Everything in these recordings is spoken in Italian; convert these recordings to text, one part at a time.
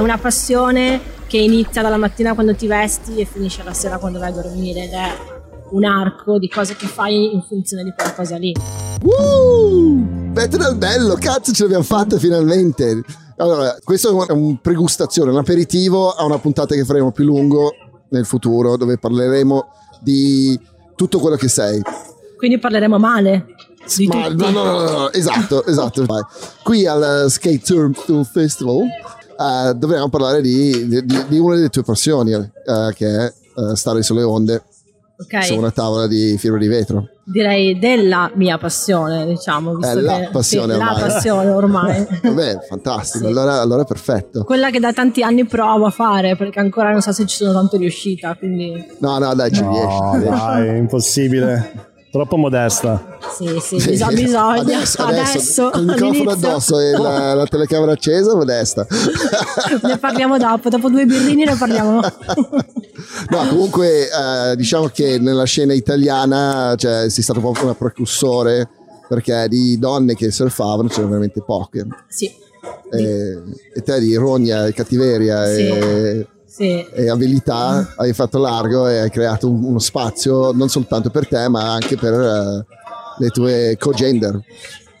è una passione che inizia dalla mattina quando ti vesti e finisce la sera quando vai a dormire ed è un arco di cose che fai in funzione di quella cosa lì. Uh! Petrol bello, cazzo ce l'abbiamo fatta finalmente. Allora, questo è un pregustazione, un aperitivo a una puntata che faremo più lungo nel futuro, dove parleremo di tutto quello che sei. Quindi parleremo male. Di Ma, no, no, no, no, esatto, esatto. Qui al Skate Tour Festival uh, dovremo parlare di, di- di una delle tue passioni, uh, che è uh, stare sulle onde Ok, su una tavola di fibra di vetro. direi della mia passione, diciamo. Visto È la che- passione sì, La ormai. passione ormai. Vabbè, fantastico, Sì. allora, allora è perfetto. Quella che da tanti anni provo a fare perché ancora non so se ci sono tanto riuscita, quindi No, no, dai, ci No, riesci. dai, impossibile. Troppo modesta. Sì, sì, bisogna, bisogna. Adesso, adesso, adesso, con il microfono addosso e la, la telecamera accesa, modesta. ne parliamo dopo, dopo due birrini ne parliamo. No, comunque eh, diciamo che nella scena italiana cioè, sei stato proprio un precursore perché di donne che surfavano c'erano veramente poche. sì, E, e te di rogna e cattiveria Sì. e, sì. e abilità hai fatto largo e hai creato un- uno spazio non soltanto per te ma anche per eh, le tue co-gender.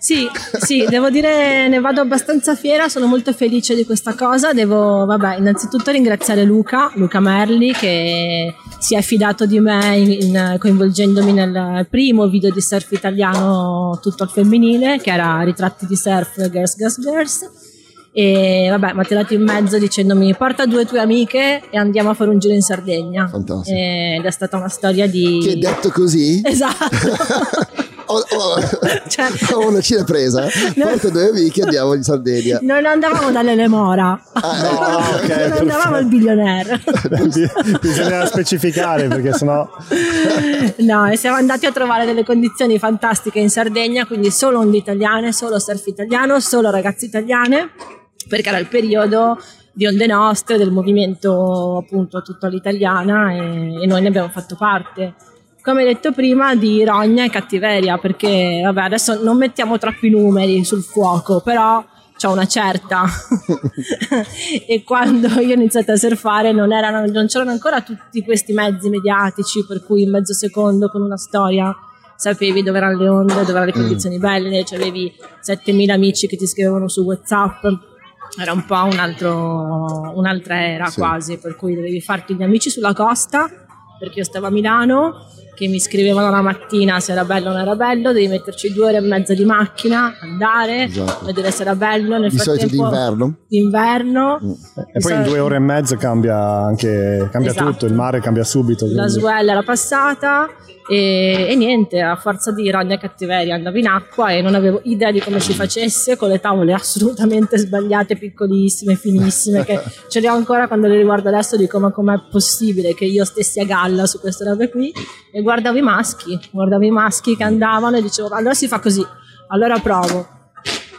Sì, sì, devo dire ne vado abbastanza fiera, sono molto felice di questa cosa. Devo, vabbè, innanzitutto ringraziare Luca, Luca Merli, che si è fidato di me in- in- coinvolgendomi nel primo video di surf italiano tutto al femminile, che era Ritratti di surf Girls Girls Girls. E vabbè, mi ha tirato in mezzo dicendomi porta due tue amiche e andiamo a fare un giro in Sardegna. Fantastico. Ed è stata una storia di... Che detto così Esatto. ho, ho- Cioè- ho una cina presa, No. porta due amiche e andiamo in Sardegna. Non andavamo dalle Mora. Ah, No, ok, non andavamo al billionaire. Bisogna specificare perché sennò no, e siamo andati a trovare delle condizioni fantastiche in Sardegna, quindi solo onde italiane, solo surf italiano, solo ragazze italiane, perché era il periodo di Onde Nostre, del movimento appunto tutto all'italiana e, e noi ne abbiamo fatto parte. Come detto prima, di rogna e cattiveria, perché vabbè, adesso non mettiamo troppi numeri sul fuoco, però c'è una certa. e quando io ho iniziato a surfare non, erano, non c'erano ancora tutti questi mezzi mediatici, per cui in mezzo secondo con una storia sapevi dove erano le onde, dove erano le condizioni belle, cioè avevi 7000 amici che ti scrivevano su WhatsApp. Era un po' un altro, un'altra era Sì. quasi, per cui dovevi farti gli amici sulla costa, perché io stavo a Milano, che mi scrivevano la mattina se era bello o non era bello, devi metterci due ore e mezza di macchina, andare, Esatto. vedere se era bello. Nel Di solito frattempo, d'inverno. d'inverno. E poi in due ore e mezzo cambia anche cambia Esatto. tutto, il mare cambia subito. La quindi- swell era passata e, e niente, a forza di rogna e cattiveria andavo in acqua e non avevo idea di come si facesse con le tavole assolutamente sbagliate, piccolissime, finissime, che ce le ho ancora quando le riguardo adesso dico ma com'è possibile che io stessi a galla su queste robe qui e guardavo i maschi, guardavo i maschi che andavano e dicevo allora si fa così, allora provo.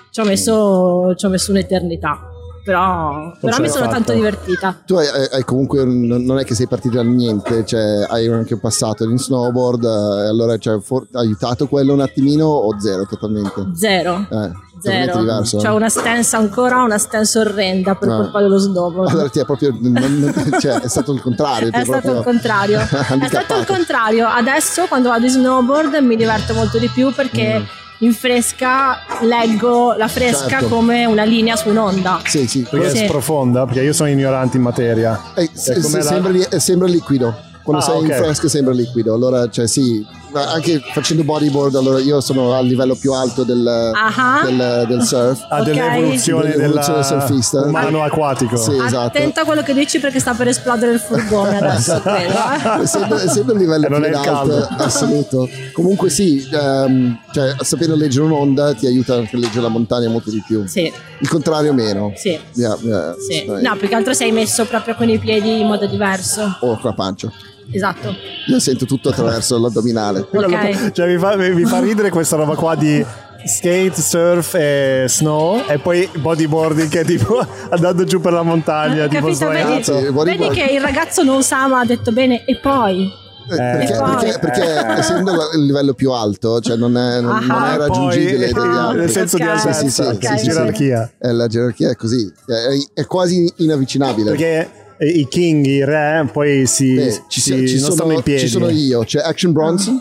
Ci ho messo, ci ho messo un'eternità, però, però mi sono fatta. tanto divertita. Tu hai, hai comunque, non è che sei partito da niente, cioè hai anche un passato in snowboard, eh, allora cioè, for- ha aiutato quello un attimino o zero totalmente? Zero. Eh, totalmente Zero. diverso. C'ho una stance ancora, una stance orrenda per Ah. colpa dello snowboard. Allora ti è proprio, non- non- cioè, è stato il contrario. È stato il contrario. È stato il contrario. Adesso quando vado in snowboard mi diverto molto di più perché in fresca leggo la fresca Mm. Certo. come una linea su un'onda. Sì, sì. Perché Sì. è sprofonda, perché io sono ignorante in materia. Eh, È se- se- la- sembra, li- sembra liquido. Quando Ah, sei in ok. fresco sembra liquido. Allora, cioè sì, anche facendo bodyboard, allora io sono al livello più alto del, Ah. del, del surf. Ha Ok. dell'evoluzione Dell'evoluzione della surfista. umano acquatico. Sì, esatto. Attento a quello che dici perché sta per esplodere il furgone adesso, credo. eh. essendo, essendo il livello più alto caldo. assoluto comunque sì ehm, cioè, sapere leggere un'onda ti aiuta anche a leggere la montagna molto di più Sì, il contrario meno sì. Yeah, yeah, Sì. No, più che altro sei messo proprio con i piedi in modo diverso. o con la pancia Esatto. io sento tutto attraverso l'addominale Ok. Cioè, mi fa, mi fa ridere questa roba qua di skate, surf e snow e poi bodyboarding che è tipo andando giù per la montagna, tipo Capito? Sì, Vedi, bodyboard. vedi che il ragazzo non sa ma ha detto bene e poi Eh, perché, poi- perché- perché essendo la- il livello più alto, cioè non è, non, non Ah. è raggiungibile Poi, dagli Ah, altri. nel senso di ok. altezza, Sì, sì, sì, Ok, sì. gerarchia. Eh, la gerarchia è così, è, è quasi inavvicinabile. Perché i king, i re, poi si, Beh, ci, si- ci non stanno sono, in piedi. ci sono io, c'è Action Bronson.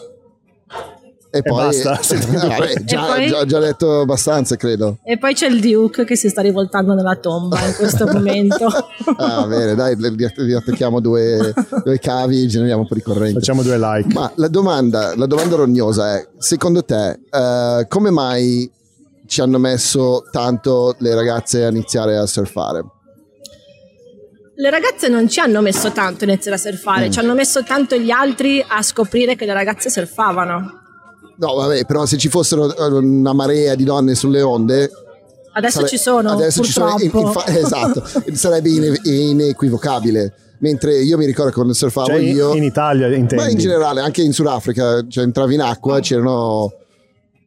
E poi basta, sì, Vabbè, già, E poi? già- già detto abbastanza, credo. E poi c'è il Duke che si sta rivoltando nella tomba in questo momento. Ah, bene, dai, li, li attacchiamo due, due cavi e generiamo un po' di corrente. Facciamo due like. Ma la domanda, la domanda rognosa è: secondo te, eh, come mai ci hanno messo tanto le ragazze a iniziare a surfare? Le ragazze non ci hanno messo tanto a iniziare a surfare, Mm. ci hanno messo tanto gli altri a scoprire che le ragazze surfavano. No, vabbè, però se ci fossero eh, una marea di donne sulle onde. Adesso sare- ci sono, Adesso ci sono. purtroppo. infa- esatto, sarebbe ine- inequivocabile. Mentre io mi ricordo quando surfavo Cioè, io. in Italia intendi. Ma in generale, anche in Sudafrica, cioè entravi in acqua, c'erano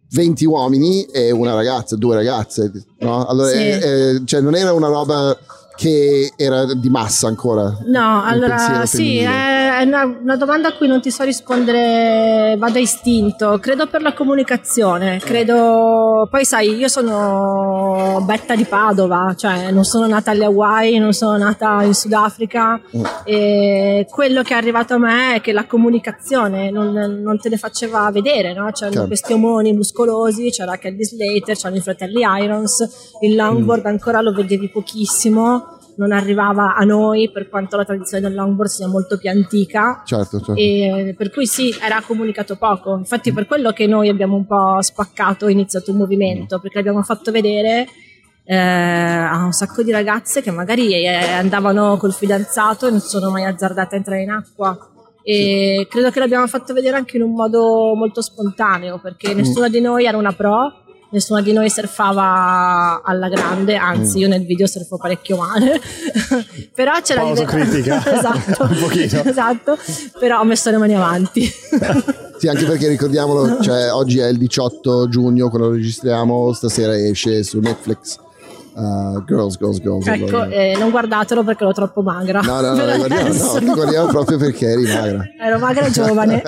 20 uomini e una ragazza, due ragazze, no? Allora, Sì. eh, eh, cioè non era una roba che era di massa ancora. No, allora sì, è una, una domanda a cui non ti so rispondere, vado a istinto. Credo per la comunicazione, credo. Poi sai, io sono Betta di Padova, cioè non sono nata alle Hawaii, non sono nata in Sudafrica. Mm. E quello che è arrivato a me è che la comunicazione non, non te ne faceva vedere, no? C'erano Certo. questi omoni muscolosi, c'era Candy Slater, c'erano i fratelli Irons, il Mm. longboard ancora lo vedevi pochissimo, non arrivava a noi per quanto la tradizione del longboard sia molto più antica. Certo, certo. E per cui sì, era comunicato poco. Infatti, per quello che noi abbiamo un po' spaccato e iniziato un Mm. movimento, perché abbiamo fatto vedere eh, a un sacco di ragazze che magari eh, andavano col fidanzato e non sono mai azzardate a entrare in acqua. E credo che l'abbiamo fatto vedere anche in un modo molto spontaneo, Mm. perché nessuna di noi era una pro. Nessuna di noi surfava alla grande, anzi Mm. io nel video surfo parecchio male, però c'era Pausa critica. esatto, Un pochino. esatto, però ho messo le mani avanti. Sì, anche perché ricordiamolo, cioè, oggi è il 18 giugno quando lo registriamo, stasera esce su Netflix. Uh, girls, Girls, Girls. ecco, allora. eh, non guardatelo perché ero troppo magra. No, no, no, no, lo guardiamo proprio perché eri magra. Ero magra e giovane.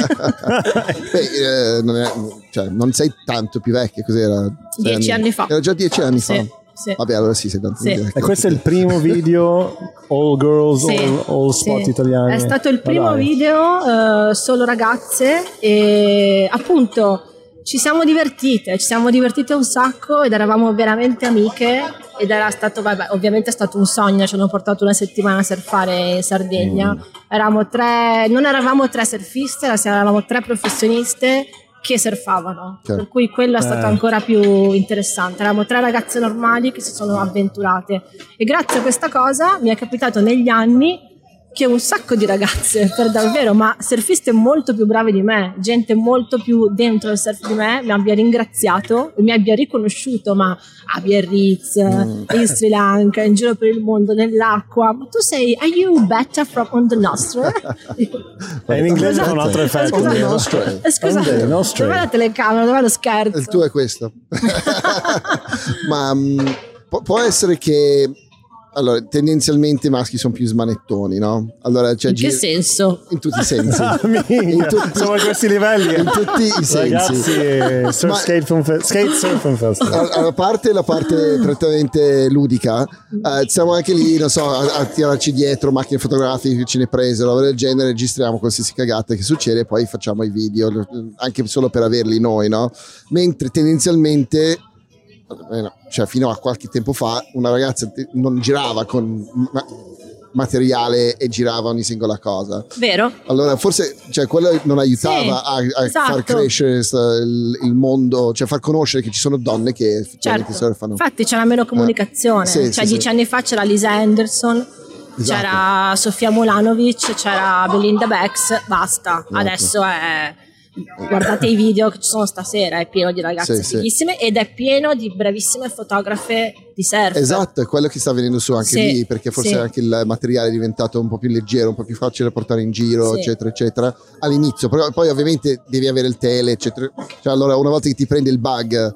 Beh, eh, non, è- cioè, non sei tanto più vecchia, cos'era? Dieci anni fa. Era già dieci anni Sì, fa. sì. Vabbè, allora sì, sei tanto Sì. più vecchia. E questo è il primo video all girls, Sì, all, all spot sì. italiani. È stato il primo dai. video eh, solo ragazze e appunto ci siamo divertite, ci siamo divertite un sacco ed eravamo veramente amiche ed era stato, vabbè, ovviamente è stato un sogno, ci hanno portato una settimana a surfare in Sardegna. Mm. Eravamo tre, non eravamo tre surfiste, eravamo tre professioniste che surfavano, Certo. per cui quello è stato Eh. ancora più interessante. Eravamo tre ragazze normali che si sono avventurate e grazie a questa cosa mi è capitato negli anni che un sacco di ragazze, per davvero, ma surfiste molto più brave di me, gente molto più dentro il surf di me, mi abbia ringraziato e mi abbia riconosciuto, ma a Biarritz, Mm. in Sri Lanka, in giro per il mondo, nell'acqua, ma tu sei, are you better from on the nostra? E in inglese fa un altro effetto. Nostril. Eh, On the nostril. dov'è la telecamera, dov'è lo scherzo? Il tuo è questo. Ma mh, può, può essere che allora, tendenzialmente i maschi sono più smanettoni, no? Allora, cioè, In che gir- senso? in tutti i sensi. Ah, in tutti, Siamo a questi livelli. in tutti i sensi. Ragazzi, eh, surf Ma- skate, film fe- skate surf film festival. a, a parte la parte prettamente ludica, eh, siamo anche lì, non so, a, a tirarci dietro macchine fotografiche che ce ne prese, roba del genere, registriamo qualsiasi cagata che succede e poi facciamo i video, anche solo per averli noi, no? Mentre tendenzialmente, eh, no, cioè fino a qualche tempo fa, una ragazza non girava con ma- materiale e girava ogni singola cosa. Vero? Allora, forse cioè, quello non aiutava Sì, a, a esatto. far crescere il, il mondo, cioè far conoscere che ci sono donne che Certo. surfano. Infatti c'era meno comunicazione. Eh, sì, cioè, sì, dieci anni fa c'era Lisa Anderson, Esatto. c'era Sofia Mulanovic, c'era Belinda Bex, basta. Esatto. Adesso è. Guardate i video che ci sono stasera, è pieno di ragazze Sì, sì. fighissime ed è pieno di bravissime fotografe di surf. Esatto, è quello che sta venendo su anche Sì, lì, perché forse sì. anche il materiale è diventato un po' più leggero, un po' più facile da portare in giro, Sì. eccetera, eccetera. All'inizio, però poi ovviamente devi avere il tele, eccetera. Cioè, allora, una volta che ti prendi il bug,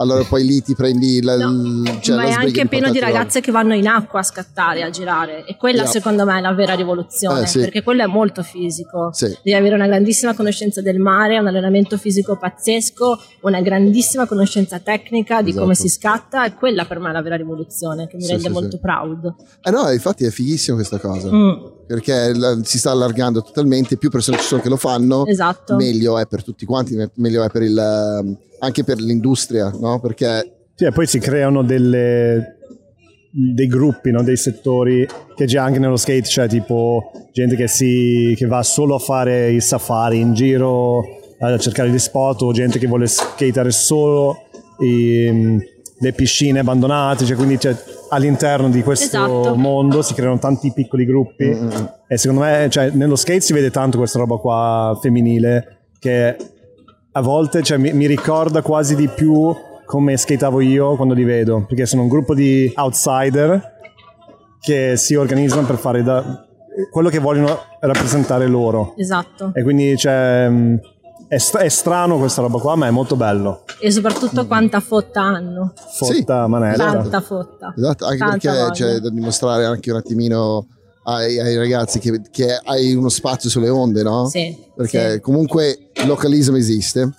allora poi lì ti prendi la, No, cioè ma è anche pieno di ragazze che vanno in acqua a scattare, a girare e quella Yeah. secondo me è la vera rivoluzione Eh, sì. perché quello è molto fisico, Sì. devi avere una grandissima conoscenza del mare, un allenamento fisico pazzesco, una grandissima conoscenza tecnica di Esatto. come si scatta e quella per me è la vera rivoluzione che mi Sì, rende molto proud. Eh no, infatti è fighissimo questa cosa. Mm, Perché la- si sta allargando totalmente, più persone ci sono che lo fanno, esatto. meglio è per tutti quanti, me- meglio è per il, ehm, anche per l'industria, no? Perché Sì, e poi si creano delle, dei gruppi, no? dei settori che già anche nello skate c'è tipo gente che, si, che va solo a fare i safari in giro a cercare gli spot o gente che vuole skateare solo i- le piscine abbandonate, cioè quindi c'è, all'interno di questo Esatto. mondo si creano tanti piccoli gruppi Mm, e secondo me cioè, nello skate si vede tanto questa roba qua femminile che a volte cioè, mi, mi ricorda quasi di più come skateavo io quando li vedo, perché sono un gruppo di outsider che si organizzano per fare da- quello che vogliono rappresentare loro. Esatto. E quindi cioè, mh, è, stra- è strano questa roba qua, ma è molto bello. E soprattutto quanta fotta hanno. Fotta manetta. Tanta fotta. Esatto, anche Tanta perché voglia. c'è da dimostrare anche un attimino ai, ai ragazzi che, che hai uno spazio sulle onde, no? Sì, Perché sì. comunque il localismo esiste,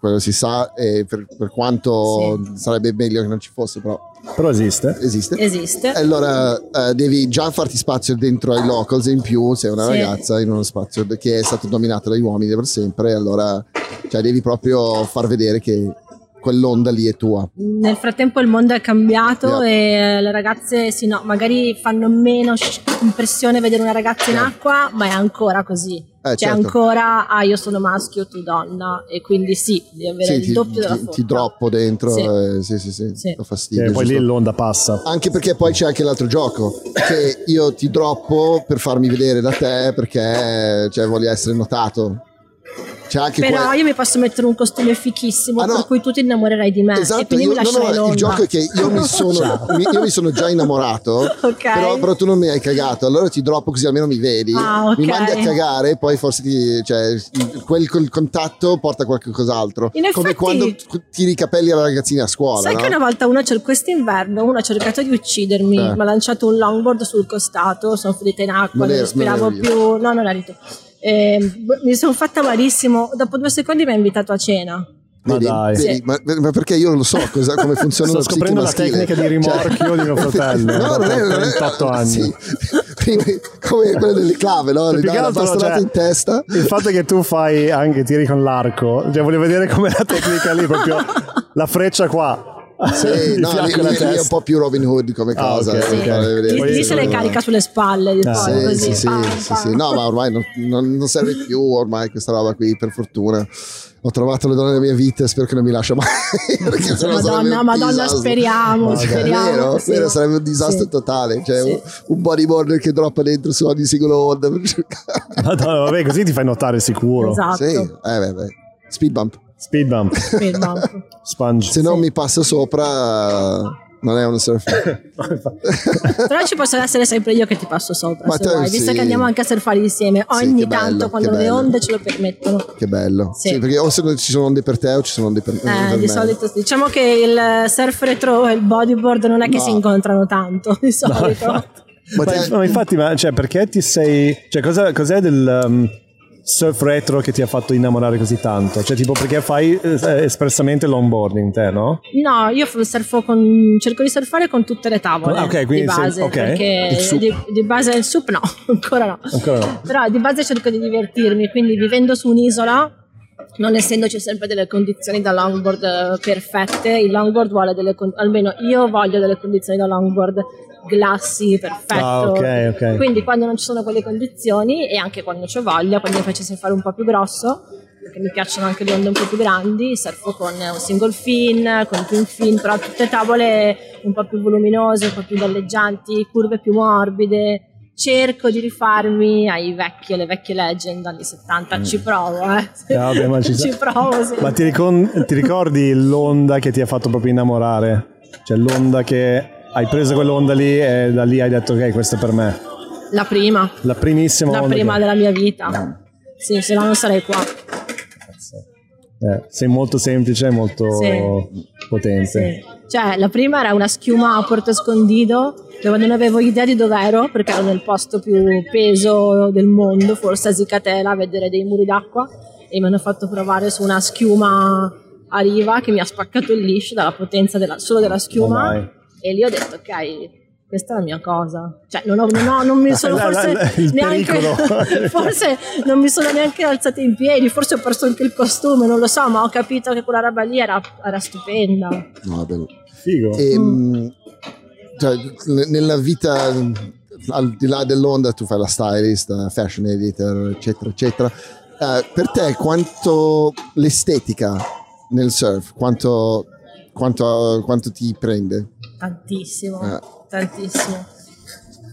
quello si sa, e per, per quanto Sì. sarebbe meglio che non ci fosse, però Però esiste. esiste. Esiste. E Allora eh, devi già farti spazio dentro ai locals in più sei una Sì. ragazza in uno spazio che è stato dominato dagli uomini per sempre, allora cioè, devi proprio far vedere che quell'onda lì è tua. Nel frattempo il mondo è cambiato Yeah. e le ragazze sì, no, magari fanno meno impressione vedere una ragazza in Yeah. acqua, ma è ancora così. Eh, cioè certo. ancora, ah io sono maschio, tu donna, e quindi sì, devi avere Sì, il ti, doppio della ti- fotta. ti droppo dentro, Sì. eh, sì, sì, sì, Sì. fa fastidio. E poi lì giusto? l'onda passa. Anche perché poi c'è anche l'altro gioco, che io ti droppo per farmi vedere da te perché cioè, voglio essere notato. Anche Però que- io mi posso mettere un costume fichissimo Ah, no. per cui tu ti innamorerai di me Esatto, e quindi io, mi no, no, il gioco è che io mi sono, mi, io mi sono già innamorato, Ok. però, però tu non mi hai cagato, allora ti droppo così almeno mi vedi, Ah, ok. mi mandi a cagare, poi forse ti, cioè, quel, quel contatto porta a qualcos'altro. In Come effetti- quando tiri i capelli alla ragazzina a scuola. Sai che una volta uno quest'inverno uno ha cercato di uccidermi, Eh. mi ha lanciato un longboard sul costato, sono finita in acqua, Non non, ero- respiravo non più, no non eri tu. Eh, mi sono fatta malissimo, dopo due secondi mi ha invitato a cena. Ma Vedi? dai. Vedi? Sì. Ma, ma perché io non lo so cosa- come funziona Sto la scoprendo la tecnica di rimorchio di mio fratello, No, non è, non è 38 anni. sì. come quelle delle clave, no? Le Più dai altro, bastonata cioè, in testa. Il fatto che tu fai anche tiri con l'arco, cioè voglio vedere com'è la tecnica lì, proprio la freccia qua. Sì, no, lì, lì- lì è un po' più Robin Hood come Ah, cosa. ok, eh, Sì. ok. fare vedere. Lì, lì se le carica sulle spalle, Ah. poi, Sì, così. sì, sì, pam, sì, pam. sì. No, ma ormai non, non- non serve più ormai questa roba qui, per fortuna. Ho trovato le donne della mia vita e spero che non mi lascia mai. perché sennò sarebbe Madonna, un madonna, disastro. speriamo, speriamo. Vero? sì. Vero, sarebbe un disastro Sì. totale. Cioè, Sì. un, un bodyboarder che droppa dentro su ogni singolo onda. Madonna, vabbè, così ti fai notare sicuro. Esatto. sì, eh, vabbè. Speed bump. Speed bump, Sì, no. sponge. Se non mi passa sopra, non è uno surfer. Però ci posso essere sempre io che ti passo sopra, Ma se te- vuoi, visto sì. che andiamo anche a surfare insieme Sì, ogni bello, tanto quando che le bello. onde ce lo permettono. che bello. Sì. Sì. perché o se ci sono onde per te o ci sono onde per, per Eh, me. di solito sì. diciamo che il surf retro e il bodyboard non è che No. si incontrano tanto di solito. Ma Ma, te- ma infatti, ma, cioè, perché ti sei. Cioè, cosa, cos'è del um, surf retro che ti ha fatto innamorare così tanto? Cioè, tipo, perché fai eh, espressamente longboarding te, no? No, io con, cerco di surfare con tutte le tavole Ah, ok, quindi di base, ok. perché Il sup. di, di base il sup no, ancora no. Ancora no. Però di base cerco di divertirmi, quindi vivendo su un'isola, non essendoci sempre delle condizioni da longboard eh, perfette, il longboard vuole delle con- almeno io voglio delle condizioni da longboard glassy, perfetto. Ah, ok, ok. Quindi quando non ci sono quelle condizioni e anche quando c'ho voglia, quando mi faccio fare un po' più grosso, perché mi piacciono anche le onde un po' più grandi, surfo con un single fin, con twin fin, però tutte tavole un po' più voluminose, un po' più galleggianti, curve più morbide. Cerco di rifarmi ai vecchi, alle vecchie legend anni 70, ci provo, eh. Eh, vabbè, ma ci ci provo, sì. Ma ti, ricon- ti ricordi l'onda che ti ha fatto proprio innamorare? Cioè, l'onda che hai preso quell'onda lì e da lì hai detto, ok, questa è per me. La prima, La primissima la onda. prima che- della mia vita. Sì, se no non sarei qua. Eh, sei molto semplice molto Sì. potente. Sì. Cioè, la prima era una schiuma a Porto Escondido, dove non avevo idea di dov'ero, perché ero nel posto più peso del mondo, forse a Zicatela, a vedere dei muri d'acqua, e mi hanno fatto provare su una schiuma a riva che mi ha spaccato il liscio dalla potenza della- solo della Oh, schiuma, dai. E lì ho detto, ok, questa è la mia cosa. Cioè, non, ho, non, ho- non mi sono La- la- forse neanche... forse non mi sono neanche alzata in piedi, forse ho perso anche il costume, non lo so, ma ho capito che quella roba lì era, era stupenda. No, bello. Figo. E, mh, cioè, n- nella vita al di là dell'onda tu fai la stylist, la fashion editor, eccetera, eccetera. Eh, per te quanto l'estetica nel surf, quanto, quanto, quanto ti prende? Tantissimo, Eh. tantissimo.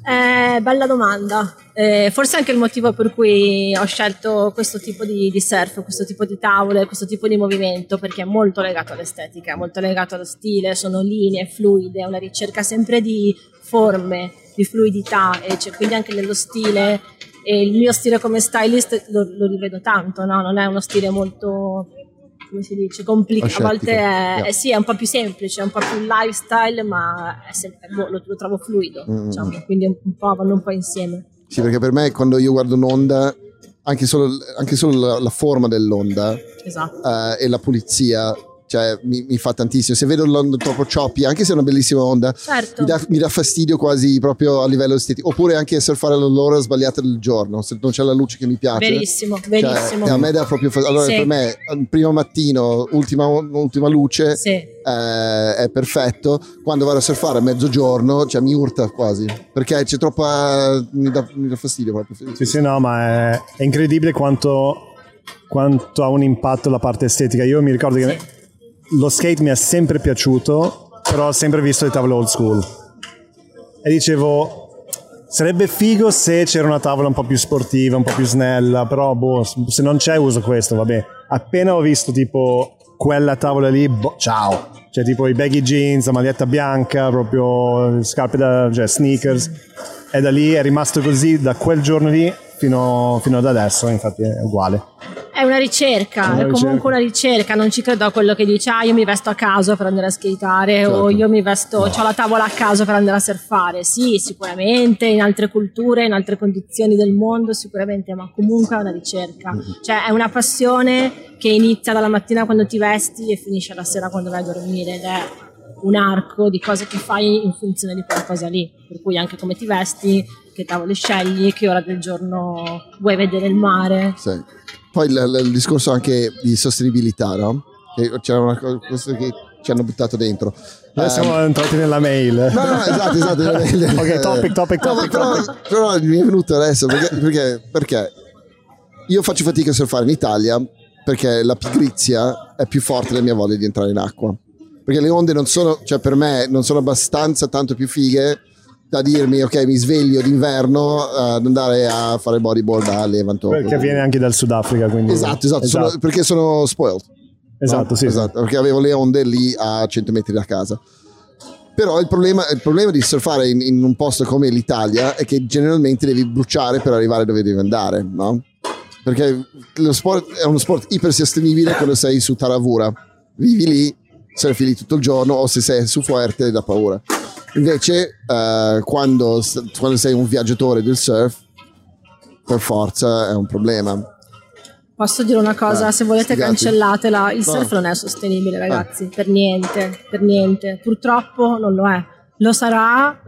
Eh, bella domanda. Eh, forse anche il motivo per cui ho scelto questo tipo di, di surf, questo tipo di tavole, questo tipo di movimento, perché è molto legato all'estetica, è molto legato allo stile, sono linee fluide, è una ricerca sempre di forme, di fluidità, e c'è quindi anche nello stile. E il mio stile come stylist lo, lo rivedo tanto, no? non è uno stile molto, come si dice, complicato, a volte è, yeah. eh sì, è un po' più semplice, è un po' più lifestyle, ma sempre- boh, lo, lo trovo fluido, Mm. diciamo, quindi un po' vanno un po' insieme. Sì, perché per me quando io guardo un'onda, anche solo, anche solo la, la forma dell'onda Esatto. eh, e la pulizia, cioè mi, mi fa tantissimo. Se vedo l'onda troppo choppy, anche se è una bellissima onda, Certo. mi dà, mi dà fastidio quasi proprio a livello estetico. Oppure anche surfare all'ora sbagliata del giorno, se non c'è la luce che mi piace. Verissimo, Cioè, verissimo. a me dà proprio fastidio. Allora, Sì. per me, il primo mattino, ultima, ultima luce, Sì. eh, è perfetto. Quando vado a surfare a mezzogiorno, cioè mi urta quasi perché c'è troppa. Mi dà, mi dà fastidio proprio. Sì, sì, no, ma è, è incredibile quanto, quanto ha un impatto la parte estetica. Io mi ricordo che lo skate mi è sempre piaciuto, però ho sempre visto le tavole old school. E dicevo, sarebbe figo se c'era una tavola un po' più sportiva, un po' più snella, però boh, se non c'è uso questo, vabbè. Appena ho visto tipo quella tavola lì, boh, ciao. Cioè tipo i baggy jeans, la maglietta bianca, proprio scarpe da, cioè sneakers. E da lì è rimasto così da quel giorno lì fino, fino ad adesso, infatti è uguale. È una ricerca, È una è comunque una ricerca, non ci credo a quello che dice ah io mi vesto a caso per andare a skateare o Certo. io mi vesto, ho la tavola a caso per andare a surfare. Sì, sicuramente in altre culture, in altre condizioni del mondo sicuramente, ma comunque è una ricerca. Cioè è una passione che inizia dalla mattina quando ti vesti e finisce la sera quando vai a dormire ed è un arco di cose che fai in funzione di quella cosa lì, per cui anche come ti vesti, che tavole scegli, che ora del giorno vuoi vedere il mare. Sì. Poi il, il- discorso anche di sostenibilità, no? Che c'era una cosa che ci hanno buttato dentro. Adesso Eh, siamo entrati nella mail. No, no, esatto, esatto. Ok, topic, topic, No, topic, però, topic. però mi è venuto adesso perché, perché, perché io faccio fatica a surfare in Italia perché la pigrizia è più forte della mia voglia di entrare in acqua. Perché le onde non sono, cioè per me, non sono abbastanza tanto più fighe da dirmi ok mi sveglio d'inverno eh, ad andare a fare bodyboard a Levanto. Che viene anche dal Sudafrica, quindi... Esatto, esatto, sono- perché sono spoiled. Esatto, No? sì. Esatto, perché avevo le onde lì a 100 metri da casa. Però il problema, il problema di surfare in, in un posto come l'Italia è che generalmente devi bruciare per arrivare dove devi andare, no? Perché lo sport è uno sport ipersostenibile quando sei su Taravura. Vivi lì, surfi lì tutto il giorno o se sei su Fuerte da paura. Invece eh, quando, quando sei un viaggiatore del surf, per forza è un problema. Posso dire una cosa, Eh, se volete sti gatti. cancellatela, il No. surf non è sostenibile ragazzi, per niente, per niente, purtroppo non lo è. Lo sarà,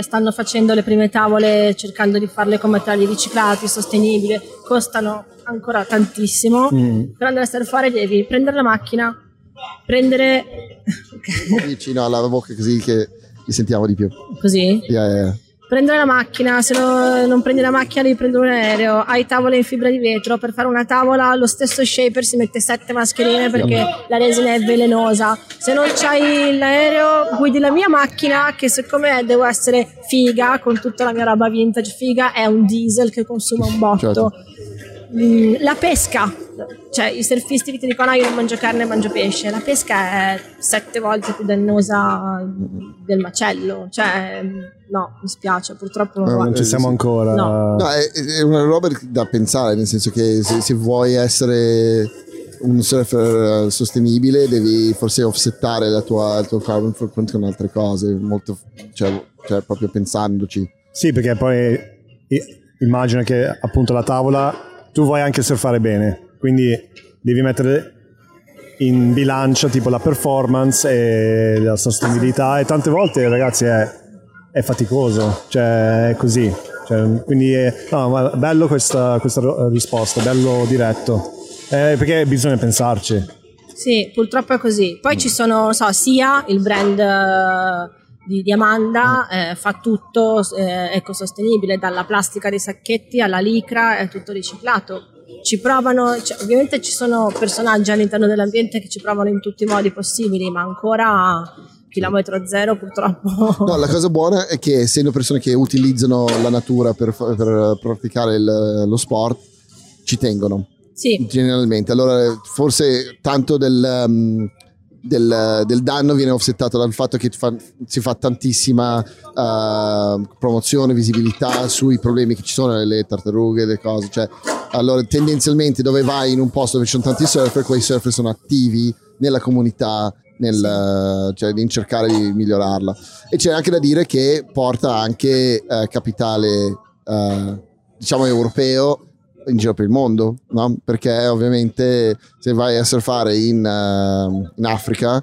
stanno facendo le prime tavole cercando di farle con materiali riciclati, sostenibili, costano ancora tantissimo. Mm. Per andare a surfare devi prendere la macchina, prendere... Vicino alla bocca così che li sentiamo di più. Così? Yeah, yeah. Prendere la macchina, se no- non prendi la macchina devi prendere un aereo, hai tavole in fibra di vetro, per fare una tavola lo stesso shaper si mette sette mascherine perché la resina è velenosa. Se non c'hai l'aereo guidi la mia macchina che siccome devo essere figa con tutta la mia roba vintage figa è un diesel che consuma un botto. Certo. Mm, la pesca, cioè i surfisti che ti dicono "Ah, io non mangio carne, mangio pesce, la pesca è sette volte più dannosa del macello, cioè no, mi spiace, purtroppo No, Non ci siamo ancora. No. No, è, è una roba da pensare, nel senso che se, se vuoi essere un surfer eh, sostenibile devi forse offsettare la tua, il tuo carbon footprint con altre cose, molto, cioè, cioè proprio pensandoci. Sì, perché poi immagino che appunto la tavola tu vuoi anche surfare bene, quindi devi mettere in bilancia tipo la performance e la sostenibilità e tante volte ragazzi è, è faticoso, cioè è così. Cioè, quindi è no, bello questa, questa, risposta, bello diretto, eh, perché bisogna pensarci. Sì, purtroppo è così. Poi mm. ci sono, so, sia il brand eh, di, di Amanda mm. eh, fa tutto eh, ecosostenibile, dalla plastica dei sacchetti alla licra, è tutto riciclato. Ci provano, cioè, ovviamente ci sono personaggi all'interno dell'ambiente che ci provano in tutti i modi possibili, ma ancora chilometro zero purtroppo. No, la cosa buona è che essendo persone che utilizzano la natura per, per praticare il, lo sport, ci tengono. Sì. Generalmente. Allora, forse tanto del, um, del, del, danno viene offsettato dal fatto che fa, si fa tantissima uh, promozione, visibilità sui problemi che ci sono, le tartarughe, le cose. Cioè, allora, tendenzialmente dove vai in un posto dove ci sono tanti surfer, quei surfer sono attivi nella comunità nel, cioè, in cercare di migliorarla. E c'è anche da dire che porta anche eh, capitale, eh, diciamo, europeo in giro per il mondo, no? perché ovviamente se vai a surfare in, uh, in Africa,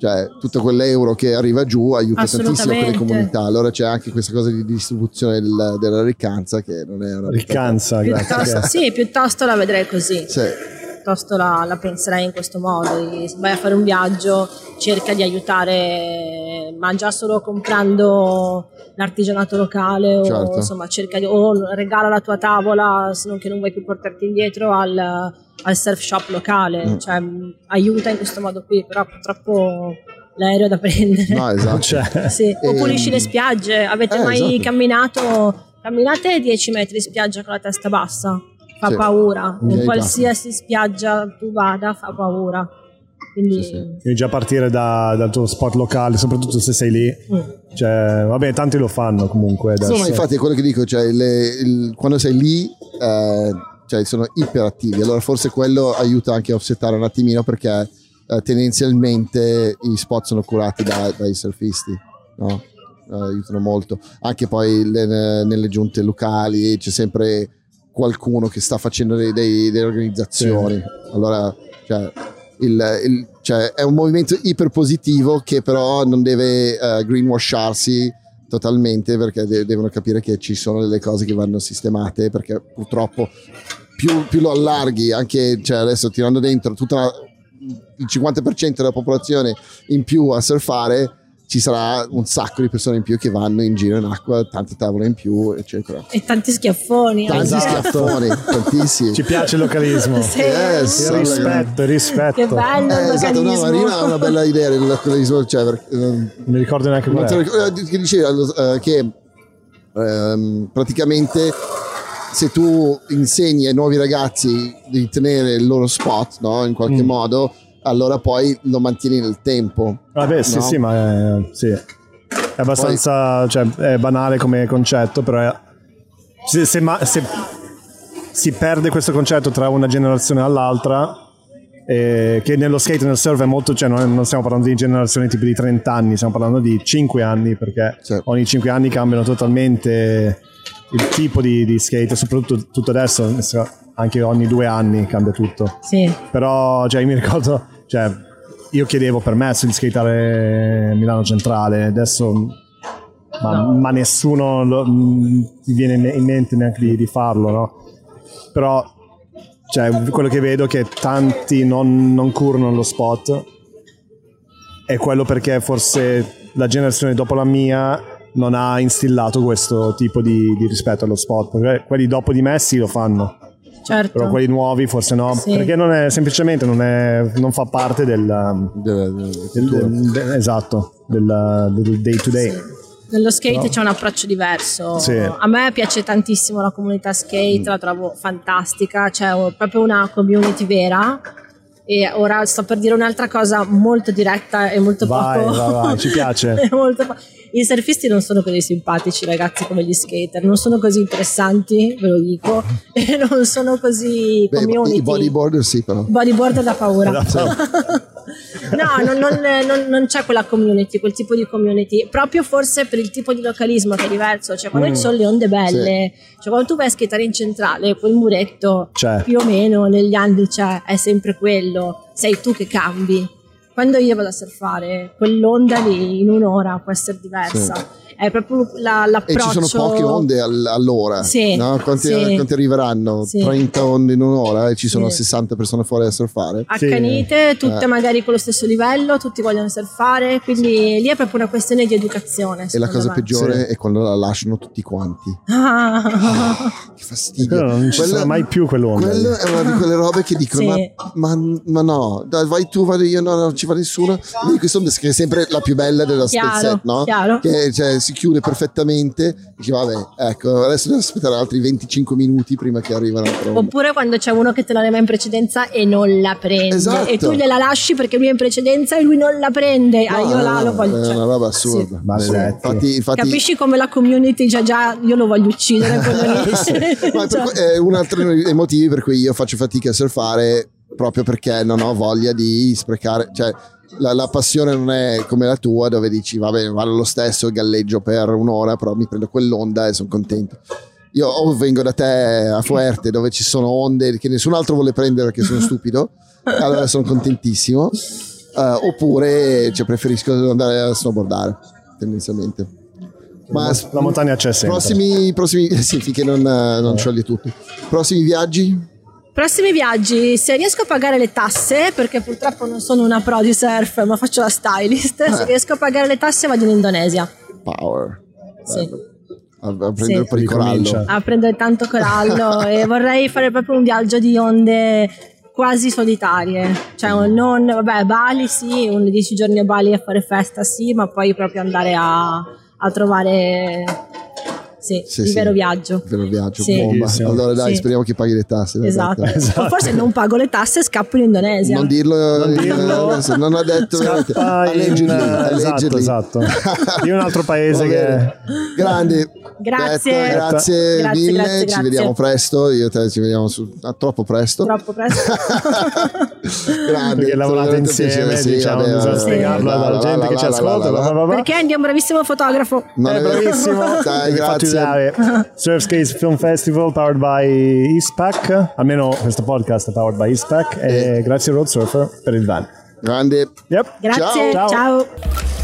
cioè tutto quell'euro che arriva giù aiuta tantissimo quelle comunità. Allora c'è anche questa cosa di distribuzione del, della riccanza che non è una riccanza, piuttosto, sì, piuttosto la vedrei così. Sì piuttosto la, la, penserei in questo modo. Se vai a fare un viaggio, cerca di aiutare, ma già solo comprando l'artigianato locale o certo. insomma cerca di, o regala la tua tavola se non che non vuoi più portarti indietro al, al surf shop locale, mm. cioè aiuta in questo modo qui, però purtroppo l'aereo da prendere. No, esatto. Cioè. Sì. O pulisci le spiagge, avete eh, mai esatto. camminato? Camminate 10 metri in spiaggia con la testa bassa? fa sì. paura. In qualsiasi spiaggia tu vada fa paura. Quindi... Sì, sì. già partire da, dal tuo sport locale, soprattutto se sei lì, mm. cioè, vabbè, tanti lo fanno comunque. Adesso. Sì, infatti è quello che dico, cioè, le, il, quando sei lì eh, cioè, sono iperattivi, allora forse quello aiuta anche a offsettare un attimino perché eh, tendenzialmente i spot sono curati da, dai surfisti, no? eh, aiutano molto. Anche poi le, nelle giunte locali c'è sempre qualcuno che sta facendo dei, dei, delle organizzazioni. Sì. Allora, cioè, il, il, cioè, è un movimento iperpositivo che però non deve uh, greenwasharsi totalmente perché de- devono capire che ci sono delle cose che vanno sistemate perché purtroppo più, più lo allarghi anche cioè adesso tirando dentro tutta la, il 50% della popolazione in più a surfare ci sarà un sacco di persone in più che vanno in giro in acqua, tante tavole in più, eccetera. E tanti schiaffoni. Tanti esatto. schiaffoni, tantissimi. Ci piace il localismo. sì. Yes, il rispetto, il rispetto. Che bello eh, Esatto, no, Marina ha una bella idea del localismo, cioè, perché, non mi ricordo neanche qual è. Eh, che diceva uh, che um, praticamente se tu insegni ai nuovi ragazzi di tenere il loro spot, no, in qualche mm. modo allora poi lo mantieni nel tempo. Vabbè, no? sì, sì, ma è, sì. è abbastanza poi... cioè, è banale come concetto, però è, se, se, se, si perde questo concetto tra una generazione all'altra, eh, che nello skate e nel surf è molto, cioè non, non, stiamo parlando di generazioni tipo di 30 anni, stiamo parlando di 5 anni, perché certo. ogni 5 anni cambiano totalmente il tipo di, di skate, soprattutto tutto adesso, anche ogni due anni cambia tutto. Sì. Però cioè, mi ricordo cioè, io chiedevo permesso di skateare Milano Centrale, adesso ma, no. ma nessuno lo, ti viene in mente neanche di, di farlo, no? Però cioè, quello che vedo è che tanti non, non curano lo spot è quello perché forse la generazione dopo la mia non ha instillato questo tipo di, di rispetto allo spot, perché quelli dopo di me sì lo fanno certo. però quelli nuovi forse no, sì. perché non è, semplicemente non, è, non fa parte del, del, del, del esatto, del, day to day. Sì. Nello skate no. c'è un approccio diverso. Sì. A me piace tantissimo la comunità skate, mm. la trovo fantastica, c'è proprio una community vera. E ora sto per dire un'altra cosa molto diretta e molto vai, poco. Vai, vai, ci piace. molto po- I surfisti non sono così simpatici, ragazzi, come gli skater, non sono così interessanti, ve lo dico, e non sono così Beh, community. I bodyboarder sì, però. Bodyboarder da paura. no, non, non, non, non, c'è quella community, quel tipo di community, proprio forse per il tipo di localismo che è diverso, cioè quando mm. ci sono le onde belle, sì. cioè quando tu vai a skateare in centrale, quel muretto c'è. più o meno negli anni c'è, è sempre quello, sei tu che cambi. Quando io vado a surfare, quell'onda lì in un'ora può essere diversa. Sì è proprio la, l'approccio. E ci sono poche onde all'ora. Sì, no? quanti, sì. quanti, arriveranno? Sì. 30 onde in un'ora e ci sono sì. 60 persone fuori a surfare. Accanite, tutte eh. magari con lo stesso livello, tutti vogliono surfare, quindi lì è proprio una questione di educazione. E la cosa me. peggiore è quando la lasciano tutti quanti. Ah. Oh, che fastidio. Però non ci sarà mai più quell'onda. Quello è una di quelle robe che dicono: ma, ma, ma, no, dai, vai tu, vado io, no, non ci va nessuno. Questa onda che è sempre la più bella della chiaro, set, no? Chiaro. Che cioè, si chiude perfettamente, dici vabbè, ecco, adesso devo aspettare altri 25 minuti prima che arrivano Oppure quando c'è uno che te la leva in precedenza e non la prende esatto. e tu gliela lasci perché lui è in precedenza e lui non la prende. No, ah, io là lo voglio. È cioè, una roba assurda. Sì. Infatti, infatti... Capisci come la community già già io lo voglio uccidere quello lì. Ma cioè. è un altro dei motivi per cui io faccio fatica a surfare proprio perché non ho voglia di sprecare, cioè la, la, passione non è come la tua dove dici vabbè vale lo stesso galleggio per un'ora però mi prendo quell'onda e sono contento. Io o vengo da te a Fuerte dove ci sono onde che nessun altro vuole prendere perché sono stupido allora sono contentissimo. Uh, oppure cioè, preferisco andare a snowboardare tendenzialmente. Ma la montagna c'è sempre. prossimi, prossimi sì finché non, non scioglie tutto prossimi viaggi Prossimi viaggi, se riesco a pagare le tasse, perché purtroppo non sono una pro di surf, ma faccio la stylist, eh. se riesco a pagare le tasse vado in Indonesia. Power. Sì. A, a prendere sì. po' di corallo. A prendere tanto corallo e vorrei fare proprio un viaggio di onde quasi solitarie, cioè non, vabbè, Bali sì, un 10 giorni a Bali a fare festa sì, ma poi proprio andare a, a trovare sì, sì, il sì. vero viaggio. Il vero viaggio, sì. bomba. Allora dai, speriamo che paghi le tasse. Esatto. esatto. O forse non pago le tasse e scappo in Indonesia. Non dirlo, non, dirlo. non ha detto Scappa in... Esatto, esatto. Di un altro paese che... Grandi. Grazie. Detto, grazie, grazie mille, grazie, ci grazie. vediamo presto, io e te ci vediamo su, ah, troppo presto. Troppo presto. Grande. Perché lavorate insieme, sì, diciamo, vabbè, bisogna spiegarlo alla gente che ci ascolta. Perché Andy è un bravissimo fotografo. Non è bravissimo. Dai, grazie. Surf Skates Film Festival powered by Eastpack, almeno questo podcast è powered by Eastpack e grazie Road Surfer per il van. Grande. Yep. Grazie, ciao. ciao.